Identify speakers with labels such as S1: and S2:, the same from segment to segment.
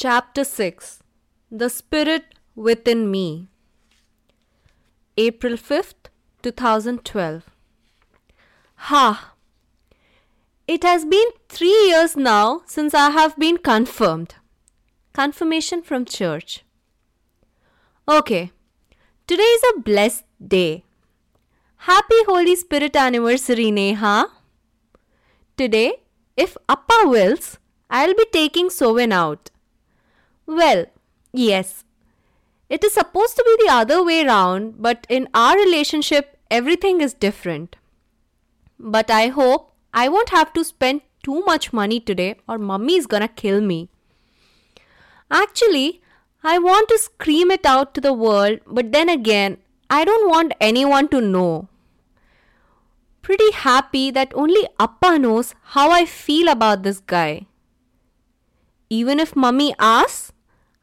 S1: Chapter 6 The Spirit Within Me. April 5th, 2012. Ha! It has been three years now since I have been confirmed. Confirmation from church. Okay, today is a blessed day. Happy Holy Spirit anniversary, Neha. Today, if Appa wills, I'll be taking Sowen out. Well, yes. It is supposed to be the other way round, but in our relationship, everything is different. But I hope I won't have to spend too much money today, or mummy is gonna kill me. Actually, I want to scream it out to the world, but then again, I don't want anyone to know. Pretty happy that only Appa knows how I feel about this guy. Even if mummy asks,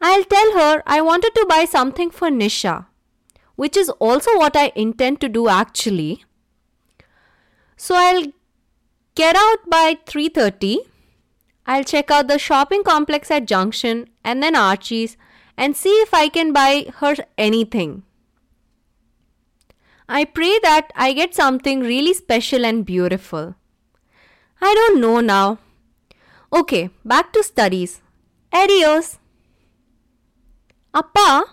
S1: I'll tell her I wanted to buy something for Nisha, which is also what I intend to do actually. So I'll get out by 3:30. I'll check out the shopping complex at Junction and then Archie's and see if I can buy her anything. I pray that I get something really special and beautiful. I don't know now. Okay, back to studies. Adios. Appa,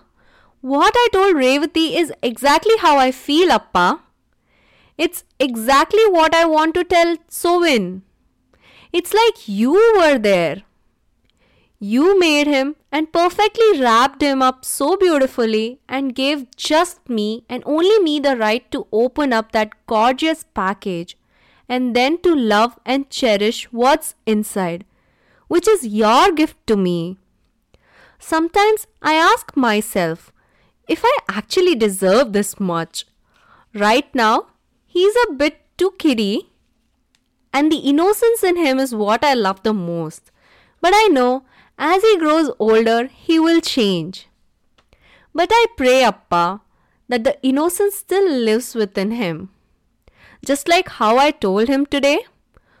S1: what I told Revati is exactly how I feel, Appa. It's exactly what I want to tell Sovin. It's like you were there. You made him and perfectly wrapped him up so beautifully and gave just me and only me the right to open up that gorgeous package and then to love and cherish what's inside, which is your gift to me. Sometimes I ask myself if I actually deserve this much. Right now, he's a bit too kiddie, and the innocence in him is what I love the most. But I know as he grows older, he will change. But I pray, Appa, that the innocence still lives within him. Just like how I told him today.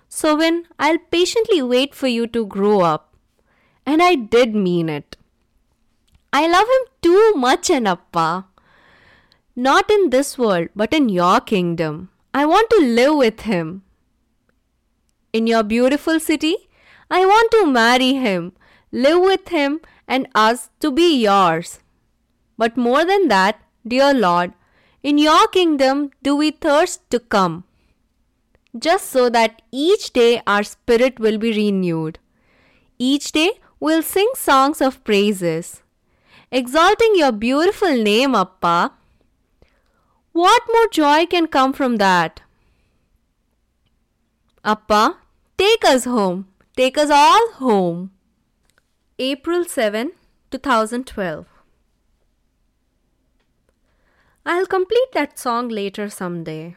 S1: So when I'll patiently wait for you to grow up. And I did mean it. I love him too much, Appa. Not in this world, but in your kingdom. I want to live with him. In your beautiful city, I want to marry him, live with him, and us to be yours. But more than that, dear Lord, in your kingdom do we thirst to come, just so that each day our spirit will be renewed. Each day we'll sing songs of praises, exalting your beautiful name, Appa. What more joy can come from that? Appa, take us home. Take us all home. April 7, 2012. I'll complete that song later someday,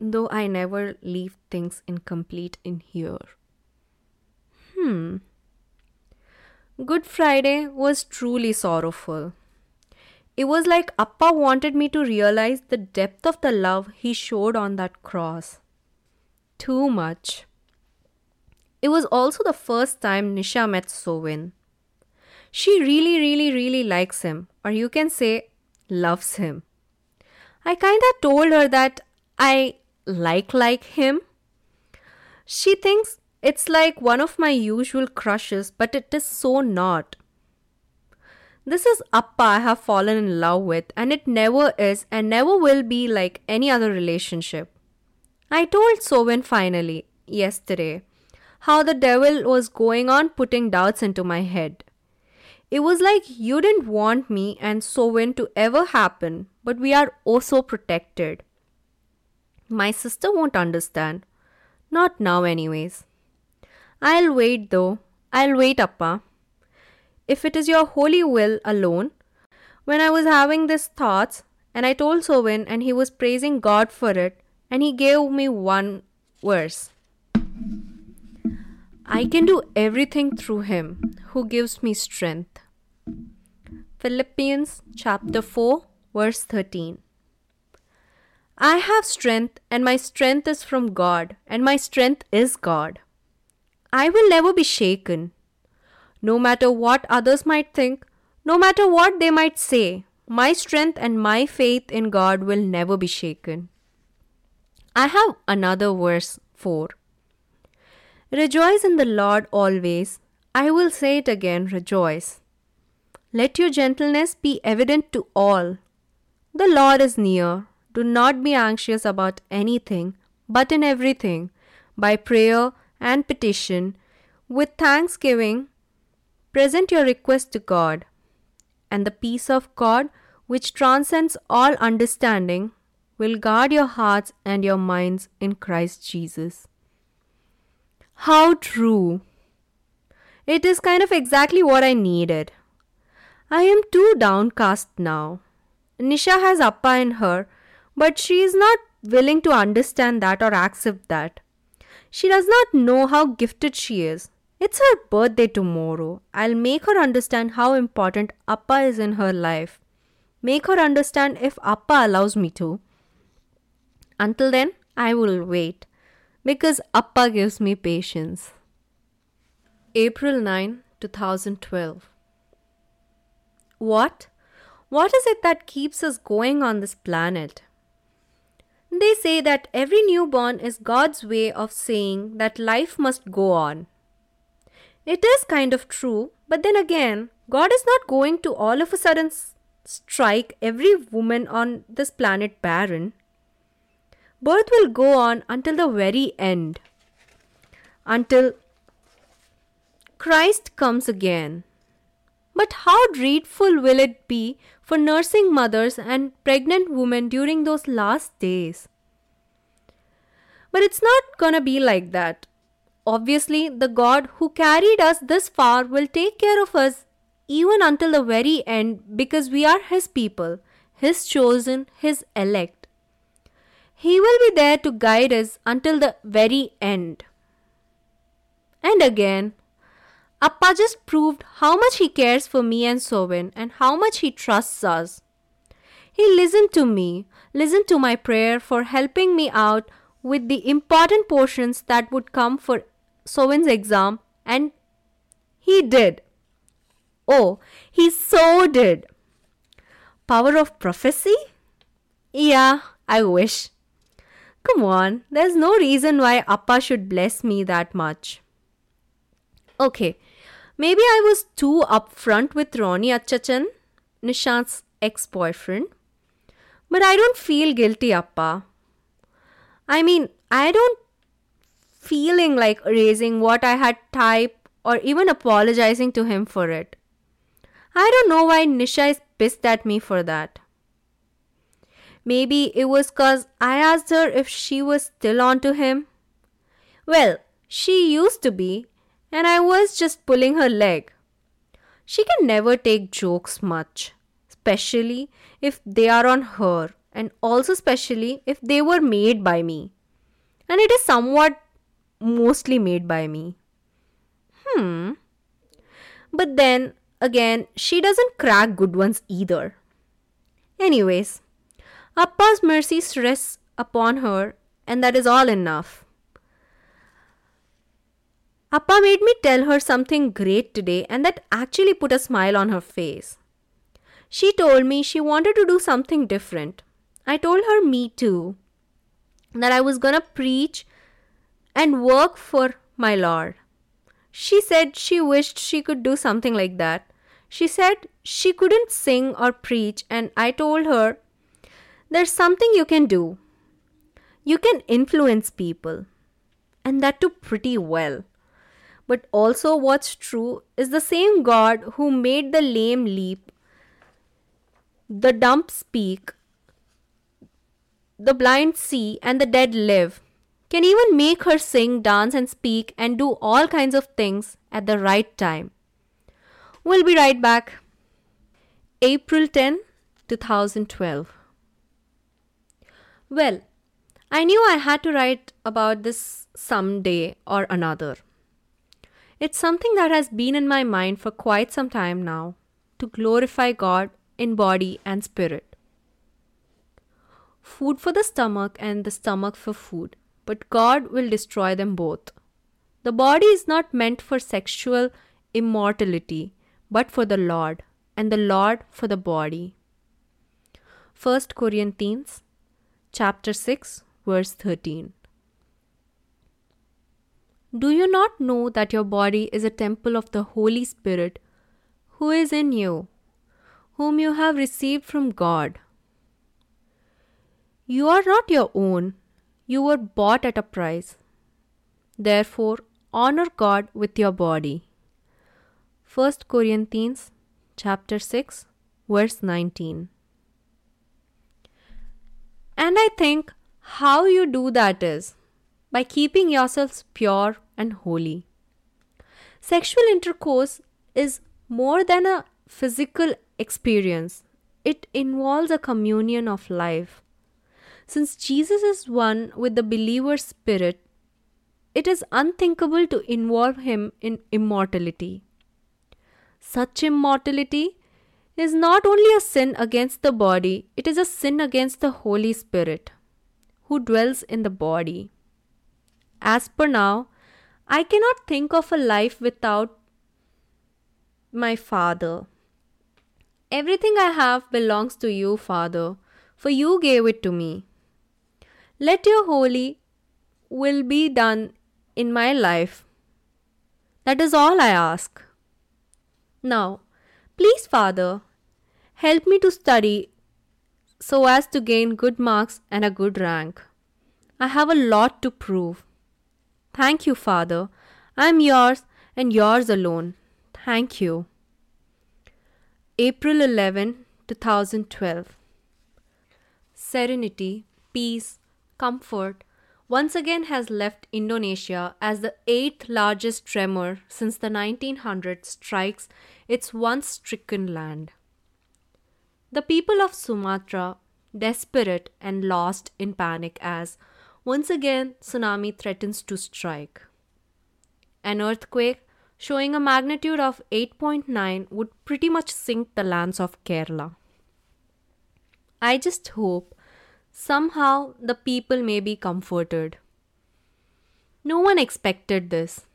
S1: though I never leave things incomplete in here. Hmm. Good Friday was truly sorrowful. It was like Appa wanted me to realize the depth of the love he showed on that cross. Too much. It was also the first time Nisha met Sovin. She really, really, really likes him, or you can say loves him. I kinda told her that I like like him. She thinks it's like one of my usual crushes, but it is so not. This is Appa I have fallen in love with, and it never is and never will be like any other relationship. I told Sovin finally, yesterday, how the devil was going on putting doubts into my head. It was like you didn't want me and Sovin to ever happen, but we are oh also protected. My sister won't understand. Not now, anyways. I'll wait though. I'll wait, Appa. If it is your holy will alone, when I was having these thoughts, and I told Sovin, and he was praising God for it, and he gave me one verse. I can do everything through him who gives me strength. Philippians chapter 4, verse 13. I have strength, and my strength is from God, and my strength is God. I will never be shaken. No matter what others might think, no matter what they might say, my strength and my faith in God will never be shaken. I have another verse 4. Rejoice in the Lord always. I will say it again, rejoice. Let your gentleness be evident to all. The Lord is near. Do not be anxious about anything, but in everything, by prayer and petition, with thanksgiving, present your request to God. And the peace of God, which transcends all understanding, will guard your hearts and your minds in Christ Jesus. How true! It is kind of exactly what I needed. I am too downcast now. Nisha has Appa in her, but she is not willing to understand that or accept that. She does not know how gifted she is. It's her birthday tomorrow. I'll make her understand how important Appa is in her life. Make her understand if Appa allows me to. Until then, I will wait because Appa gives me patience. April 9, 2012. What? What is it that keeps us going on this planet? They say that every newborn is God's way of saying that life must go on. It is kind of true, but then again, God is not going to all of a sudden strike every woman on this planet barren. Birth will go on until the very end, until Christ comes again. But how dreadful will it be for nursing mothers and pregnant women during those last days? But it's not gonna be like that. Obviously, the God who carried us this far will take care of us even until the very end because we are His people, His chosen, His elect. He will be there to guide us until the very end. And again, Appa just proved how much he cares for me and Sovin and how much he trusts us. He listened to me, listened to my prayer for helping me out with the important portions that would come for Sovin's exam, and he did. Oh, he so did. Power of prophecy? Yeah, I wish. Come on, there's no reason why Appa should bless me that much. Okay, Maybe I was too upfront with Ronnie Achachan, Nishant's ex boyfriend. But I don't feel guilty, Appa. I mean, I don't feeling like erasing what I had typed or even apologizing to him for it. I don't know why Nisha is pissed at me for that. Maybe it was cause I asked her if she was still on to him. Well, she used to be, and I was just pulling her leg. She can never take jokes much, especially if they are on her, and also especially if they were made by me. And it is somewhat mostly made by me. Hmm. But then again, she doesn't crack good ones either. Anyways, Appa's mercy rests upon her, and that is all enough. Appa made me tell her something great today, and that actually put a smile on her face. She told me she wanted to do something different. I told her, me too, that I was gonna preach and work for my Lord. She said she wished she could do something like that. She said she couldn't sing or preach, and I told her, There's something you can do. You can influence people, and that too pretty well. But also, what's true is the same God who made the lame leap, the dumb speak, the blind see, and the dead live, can even make her sing, dance, and speak and do all kinds of things at the right time. We'll be right back. April 10, 2012. Well, I knew I had to write about this someday or another. It's something that has been in my mind for quite some time now to glorify God in body and spirit. Food for the stomach and the stomach for food, but God will destroy them both. The body is not meant for sexual immortality, but for the Lord, and the Lord for the body. 1 Corinthians chapter 6 verse 13 Do you not know that your body is a temple of the Holy Spirit who is in you, whom you have received from God? You are not your own, you were bought at a price. Therefore, honor God with your body. 1 Corinthians chapter 6 verse 19 And I think how you do that is by keeping yourselves pure and holy. Sexual intercourse is more than a physical experience. It involves a communion of life. Since Jesus is one with the believer's spirit, it is unthinkable to involve him in immortality. Such immortality is not only a sin against the body, it is a sin against the Holy Spirit who dwells in the body. As per now, I cannot think of a life without my Father. Everything I have belongs to you, Father, for you gave it to me. Let your holy will be done in my life. That is all I ask. Now, please, Father, help me to study so as to gain good marks and a good rank. I have a lot to prove. Thank you, Father. I am yours and yours alone. Thank you. April 11, 2012. Serenity, peace, comfort once again has left Indonesia as the eighth largest tremor since the 1900s strikes its once stricken land. The people of Sumatra, desperate and lost in panic as once again tsunami threatens to strike. An earthquake showing a magnitude of 8.9 would pretty much sink the lands of Kerala. I just hope Somehow the people may be comforted. No one expected this.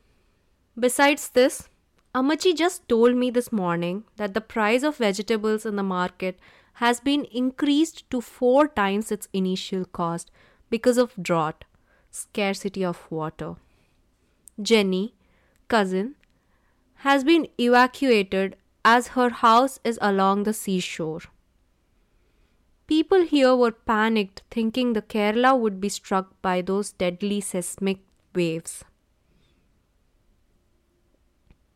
S1: Besides this, Amachi just told me this morning that the price of vegetables in the market has been increased to four times its initial cost because of drought, scarcity of water. Jenny, cousin, has been evacuated as her house is along the seashore. People here were panicked, thinking the Kerala would be struck by those deadly seismic waves.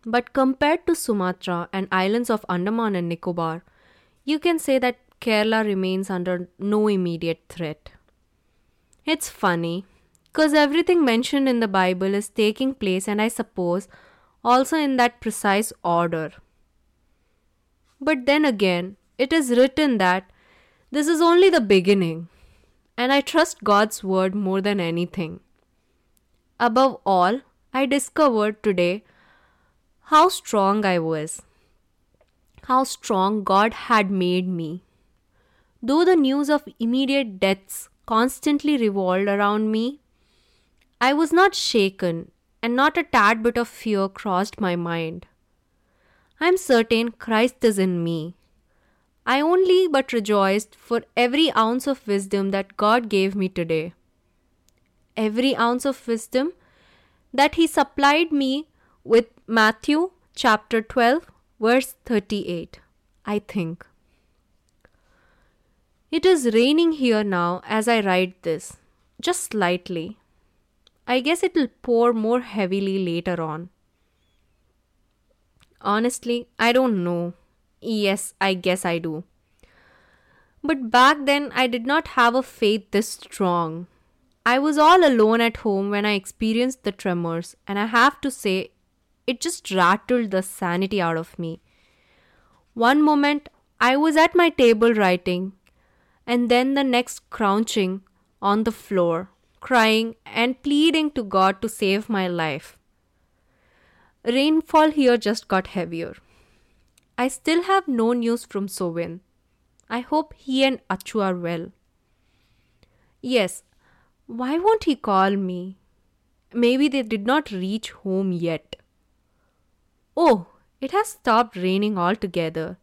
S1: But compared to Sumatra and islands of Andaman and Nicobar, you can say that Kerala remains under no immediate threat. It's funny, because everything mentioned in the Bible is taking place, and I suppose also in that precise order. But then again, it is written that this is only the beginning, and I trust God's word more than anything. Above all, I discovered today how strong I was, how strong God had made me. Though the news of immediate deaths constantly revolved around me, I was not shaken, and not a tad bit of fear crossed my mind. I am certain Christ is in me, I only but rejoiced for every ounce of wisdom that God gave me today. Every ounce of wisdom that He supplied me with Matthew chapter 12, verse 38, I think. It is raining here now as I write this, just slightly. I guess it will pour more heavily later on. Honestly, I don't know. Yes, I guess I do. But back then, I did not have a faith this strong. I was all alone at home when I experienced the tremors, and I have to say, it just rattled the sanity out of me. One moment, I was at my table writing, and then the next, crouching on the floor, crying and pleading to God to save my life. Rainfall here just got heavier. I still have no news from Sovin. I hope he and Achu are well. Yes, why won't he call me? Maybe they did not reach home yet. Oh, It has stopped raining altogether.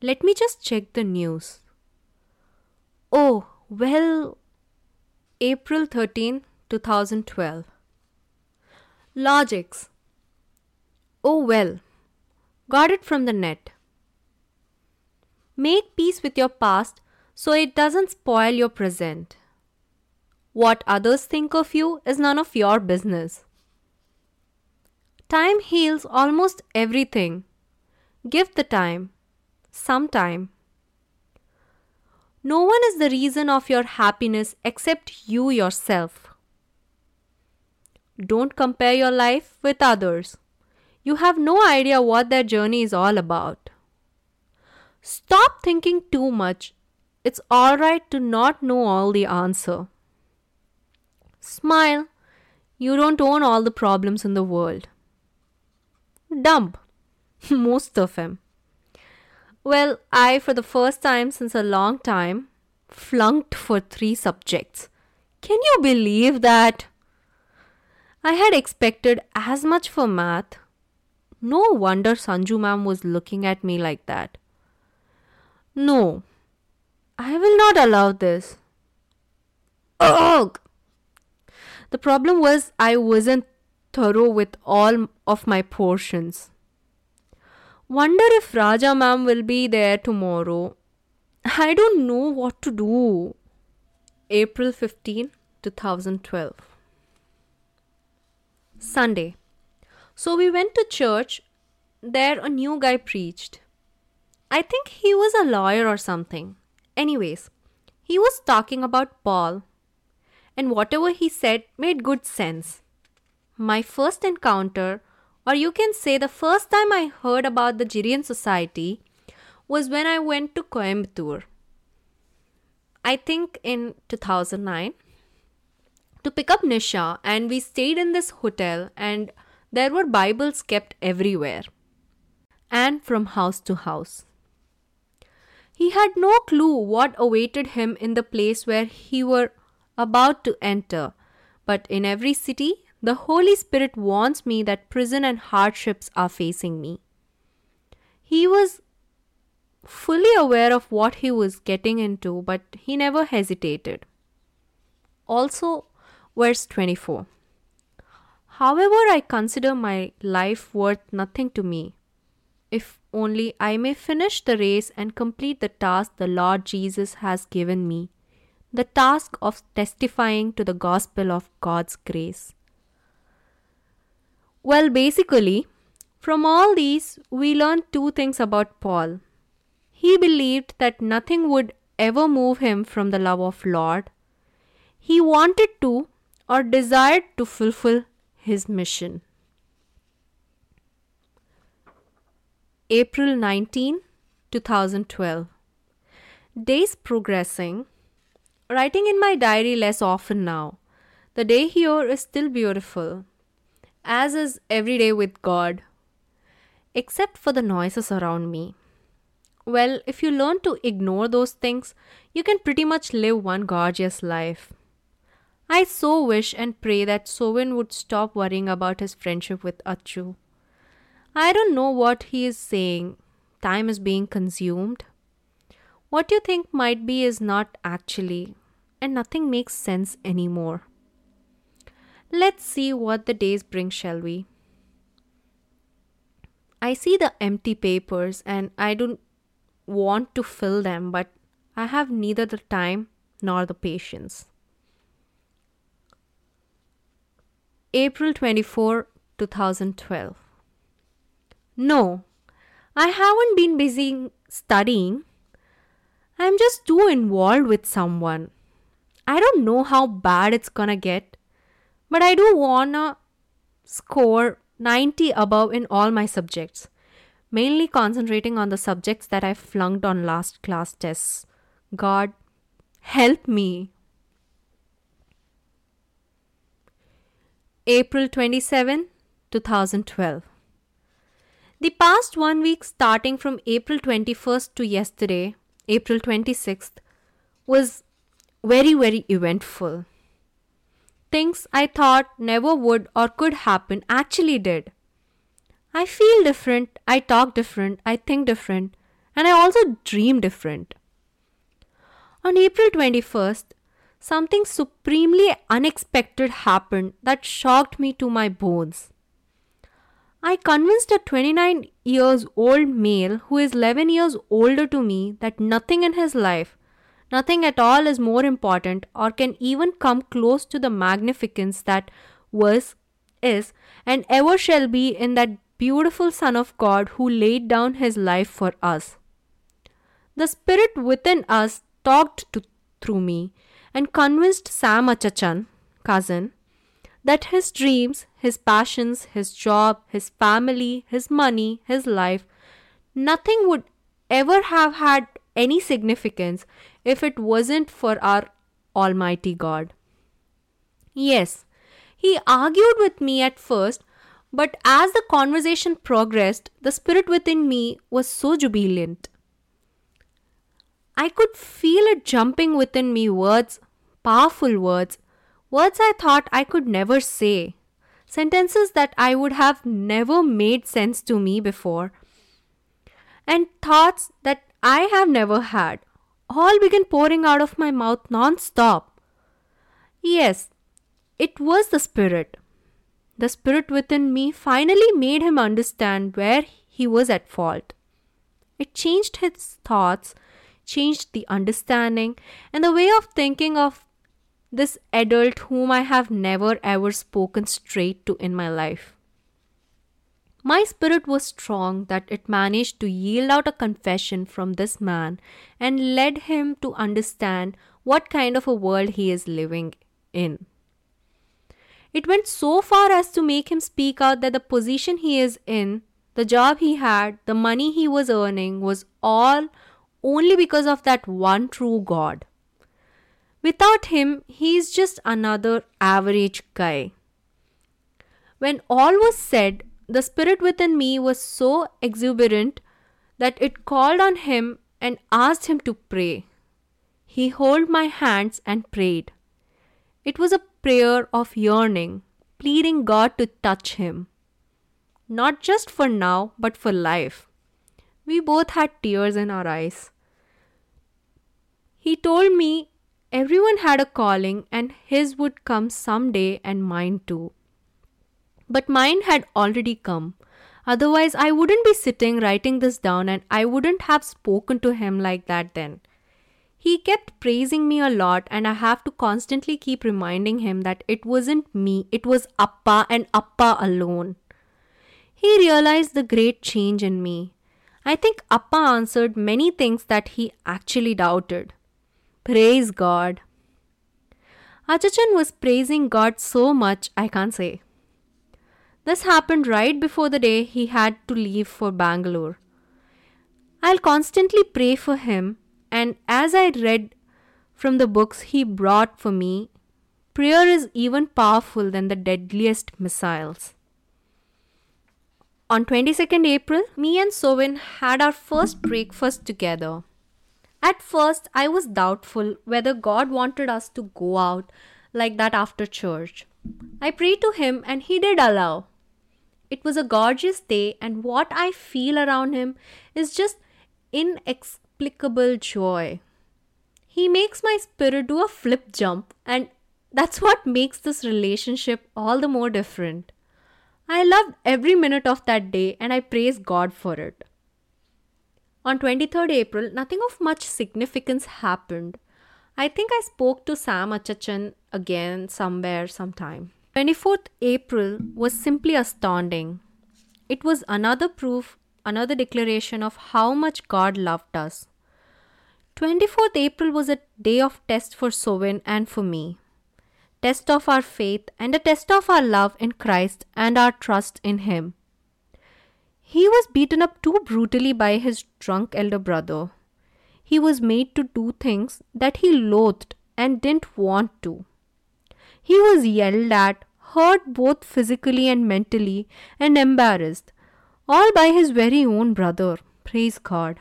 S1: Let me just check the news. Oh, well, April 13, 2012. Logics. Oh, well, got it from the net. Make peace with your past so it doesn't spoil your present. What others think of you is none of your business. Time heals almost everything. Give the time. Some time. No one is the reason of your happiness except you yourself. Don't compare your life with others. You have no idea what their journey is all about. Stop thinking too much. It's alright to not know all the answer. Smile. You don't own all the problems in the world dumb. Most of them. Well, I, for the first time since a long time, flunked for three subjects. Can you believe that? I had expected as much for math. No wonder Sanju ma'am was looking at me like that. No, I will not allow this. Ugh! The problem was I wasn't thorough with all of my portions. Wonder if Raja ma'am will be there tomorrow. I don't know what to do. April 15, 2012. Sunday. So we went to church. There, a new guy preached. I think he was a lawyer or something. Anyways, he was talking about Paul, and whatever he said made good sense my first encounter, or you can say the first time I heard about the Gideon Society, was when I went to Coimbatore. I think in 2009 to pick up Nisha, and we stayed in this hotel, and there were Bibles kept everywhere and from house to house. He had no clue what awaited him in the place where he were about to enter, but in every city the Holy Spirit warns me that prison and hardships are facing me. He was fully aware of what he was getting into, but he never hesitated. Also, verse 24 However, I consider my life worth nothing to me, if only I may finish the race and complete the task the Lord Jesus has given me the task of testifying to the gospel of God's grace. Well, basically, from all these, we learn two things about Paul. He believed that nothing would ever move him from the love of Lord. He wanted to or desired to fulfill his mission. April 19, 2012. Days progressing. Writing in my diary less often now. The day here is still beautiful as is every day with God, except for the noises around me. Well, if you learn to ignore those things, you can pretty much live one gorgeous life. I so wish and pray that Sovin would stop worrying about his friendship with Achu. I don't know what he is saying. Time is being consumed. What you think might be is not actually, and nothing makes sense anymore. Let's see what the days bring, shall we? I see the empty papers and I don't want to fill them, but I have neither the time nor the patience. April 24, 2012. No, I haven't been busy studying. I'm just too involved with someone. I don't know how bad it's gonna get, but I do wanna score 90 above in all my subjects, mainly concentrating on the subjects that I flunked on last class tests. God, help me. April 27, 2012. The past one week, starting from April 21st to yesterday, April 26th, was very, very eventful. Things I thought never would or could happen actually did. I feel different, I talk different, I think different, and I also dream different. On April 21st, something supremely unexpected happened that shocked me to my bones. I convinced a 29 years old male who is 11 years older to me that nothing in his life, nothing at all is more important or can even come close to the magnificence that was, is, and ever shall be in that beautiful Son of God who laid down his life for us. The Spirit within us talked to, through me and convinced Sam Achachan, cousin, that his dreams, his passions, his job, his family, his money, his life, nothing would ever have had any significance if it wasn't for our Almighty God. Yes, he argued with me at first, but as the conversation progressed, the spirit within me was so jubilant. I could feel it jumping within me words, powerful words, words I thought I could never say, sentences that I would have never made sense to me before, and thoughts that I have never had, all began pouring out of my mouth non stop. Yes, it was the Spirit. The Spirit within me finally made him understand where he was at fault. It changed his thoughts, changed the understanding, and the way of thinking of this adult whom I have never ever spoken straight to in my life. My spirit was strong that it managed to yield out a confession from this man and led him to understand what kind of a world he is living in. It went so far as to make him speak out that the position he is in, the job he had, the money he was earning was all only because of that one true God. Without him, he is just another average guy. When all was said, the spirit within me was so exuberant that it called on him and asked him to pray. He held my hands and prayed. It was a prayer of yearning, pleading God to touch him. Not just for now, but for life. We both had tears in our eyes. He told me everyone had a calling and his would come some day and mine too. But mine had already come. Otherwise, I wouldn't be sitting writing this down and I wouldn't have spoken to him like that then. He kept praising me a lot, and I have to constantly keep reminding him that it wasn't me, it was Appa and Appa alone. He realized the great change in me. I think Appa answered many things that he actually doubted. Praise God. Achachan was praising God so much, I can't say. This happened right before the day he had to leave for Bangalore. I'll constantly pray for him and as I read from the books he brought for me, prayer is even powerful than the deadliest missiles. On 22nd April, me and Sovin had our first breakfast together. At first, I was doubtful whether God wanted us to go out like that after church. I prayed to Him and He did allow. It was a gorgeous day, and what I feel around Him is just inexplicable joy. He makes my spirit do a flip jump, and that's what makes this relationship all the more different. I loved every minute of that day and I praise God for it. On 23rd April, nothing of much significance happened. I think I spoke to Sam Achachan again somewhere sometime. 24th April was simply astounding. It was another proof another declaration of how much God loved us. 24th April was a day of test for Sovin and for me. Test of our faith and a test of our love in Christ and our trust in Him. He was beaten up too brutally by his drunk elder brother. He was made to do things that he loathed and didn't want to. He was yelled at, hurt both physically and mentally, and embarrassed all by his very own brother. Praise God.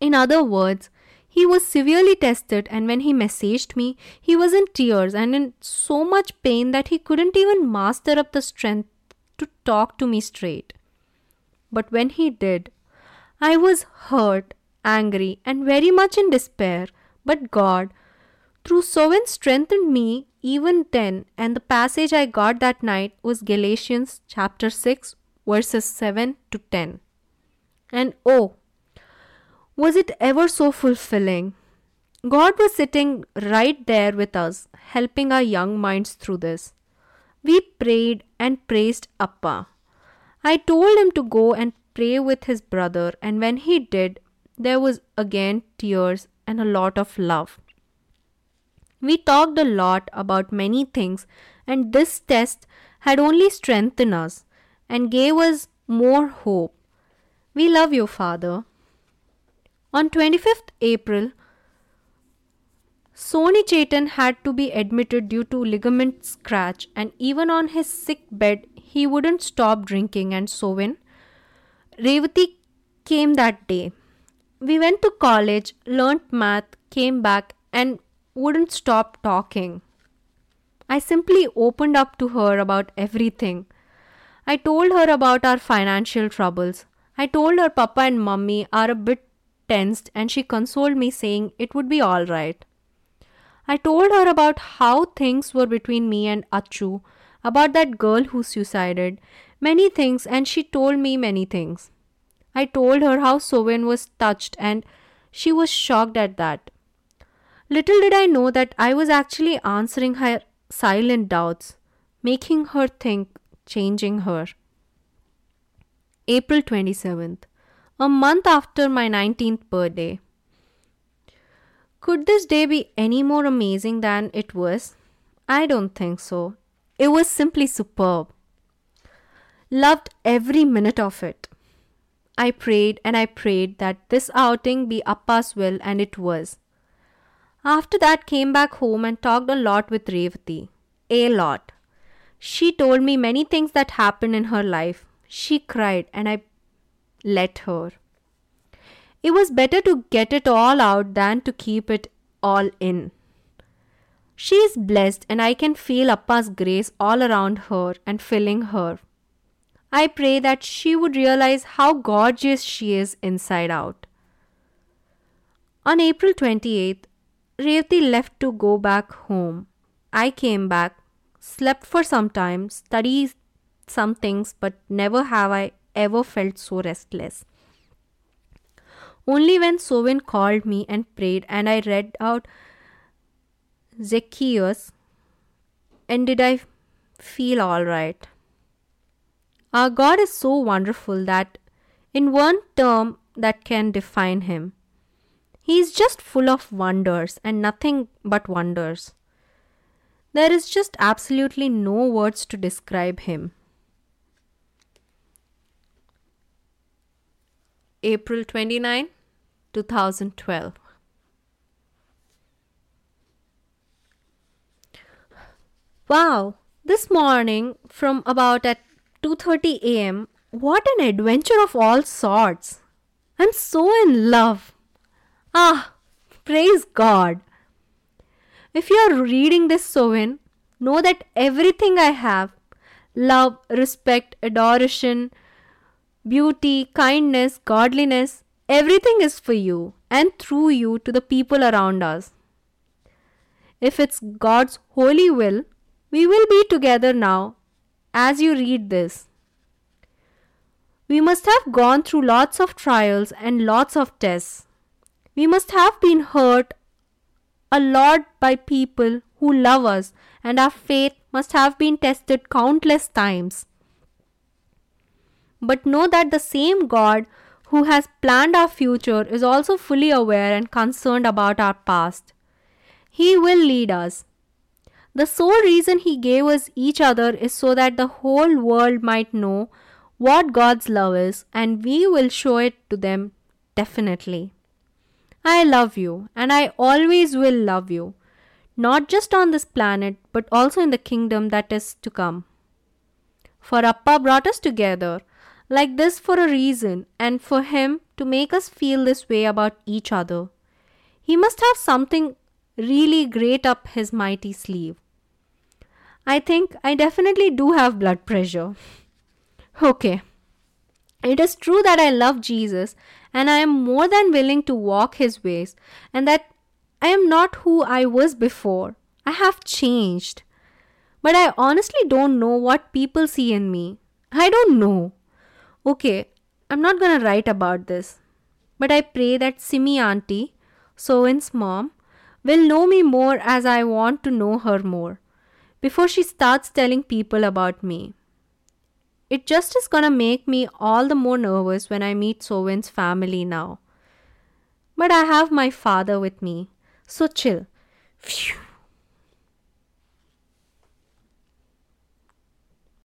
S1: In other words, he was severely tested, and when he messaged me, he was in tears and in so much pain that he couldn't even master up the strength to talk to me straight. But when he did, I was hurt, angry, and very much in despair. But God, through Sowen, strengthened me even then, and the passage I got that night was Galatians chapter 6, verses 7 to 10. And oh, was it ever so fulfilling? God was sitting right there with us, helping our young minds through this. We prayed and praised Appa. I told him to go and pray with his brother, and when he did, there was again tears and a lot of love. We talked a lot about many things, and this test had only strengthened us and gave us more hope. We love you, Father. On 25th April, Sony Chetan had to be admitted due to ligament scratch, and even on his sick bed, he wouldn't stop drinking. And so when Revati came that day, we went to college, learnt math, came back, and wouldn't stop talking. I simply opened up to her about everything. I told her about our financial troubles. I told her Papa and Mummy are a bit tensed, and she consoled me, saying it would be all right. I told her about how things were between me and Achu, about that girl who suicided, many things, and she told me many things. I told her how Sowen was touched, and she was shocked at that. Little did I know that I was actually answering her silent doubts, making her think, changing her. April 27th, a month after my 19th birthday. Could this day be any more amazing than it was? I don't think so. It was simply superb. Loved every minute of it. I prayed and I prayed that this outing be Appa's will, and it was. After that, came back home and talked a lot with Revati. A lot. She told me many things that happened in her life. She cried and I let her. It was better to get it all out than to keep it all in. She is blessed, and I can feel Appa's grace all around her and filling her. I pray that she would realize how gorgeous she is inside out. On April 28th, Revati left to go back home. I came back, slept for some time, studied some things, but never have I ever felt so restless. Only when Sowen called me and prayed, and I read out Zacchaeus, and did I feel all right. Our God is so wonderful that in one term that can define him. He is just full of wonders and nothing but wonders. There is just absolutely no words to describe him. April 29, 2012. Wow, this morning from about at 2:30 a.m. What an adventure of all sorts. I'm so in love. Ah, praise God. If you are reading this Sowen, know that everything I have love, respect, adoration, beauty, kindness, godliness Everything is for you and through you to the people around us. If it's God's holy will, we will be together now as you read this. We must have gone through lots of trials and lots of tests. We must have been hurt a lot by people who love us, and our faith must have been tested countless times. But know that the same God who has planned our future, is also fully aware and concerned about our past. He will lead us. The sole reason He gave us each other is so that the whole world might know what God's love is, and we will show it to them definitely. I love you, and I always will love you, not just on this planet, but also in the kingdom that is to come. For Appa brought us together like this for a reason and for him to make us feel this way about each other. He must have something really great up his mighty sleeve. I think I definitely do have blood pressure. Okay. It is true that I love Jesus and I am more than willing to walk his ways and that I am not who I was before. I have changed. But I honestly don't know what people see in me. I don't know. Okay, I'm not gonna write about this. But I pray that Simi auntie, Sowen's mom, will know me more as I want to know her more before she starts telling people about me. It just is gonna make me all the more nervous when I meet Sowen's family now. But I have my father with me, so chill. Phew.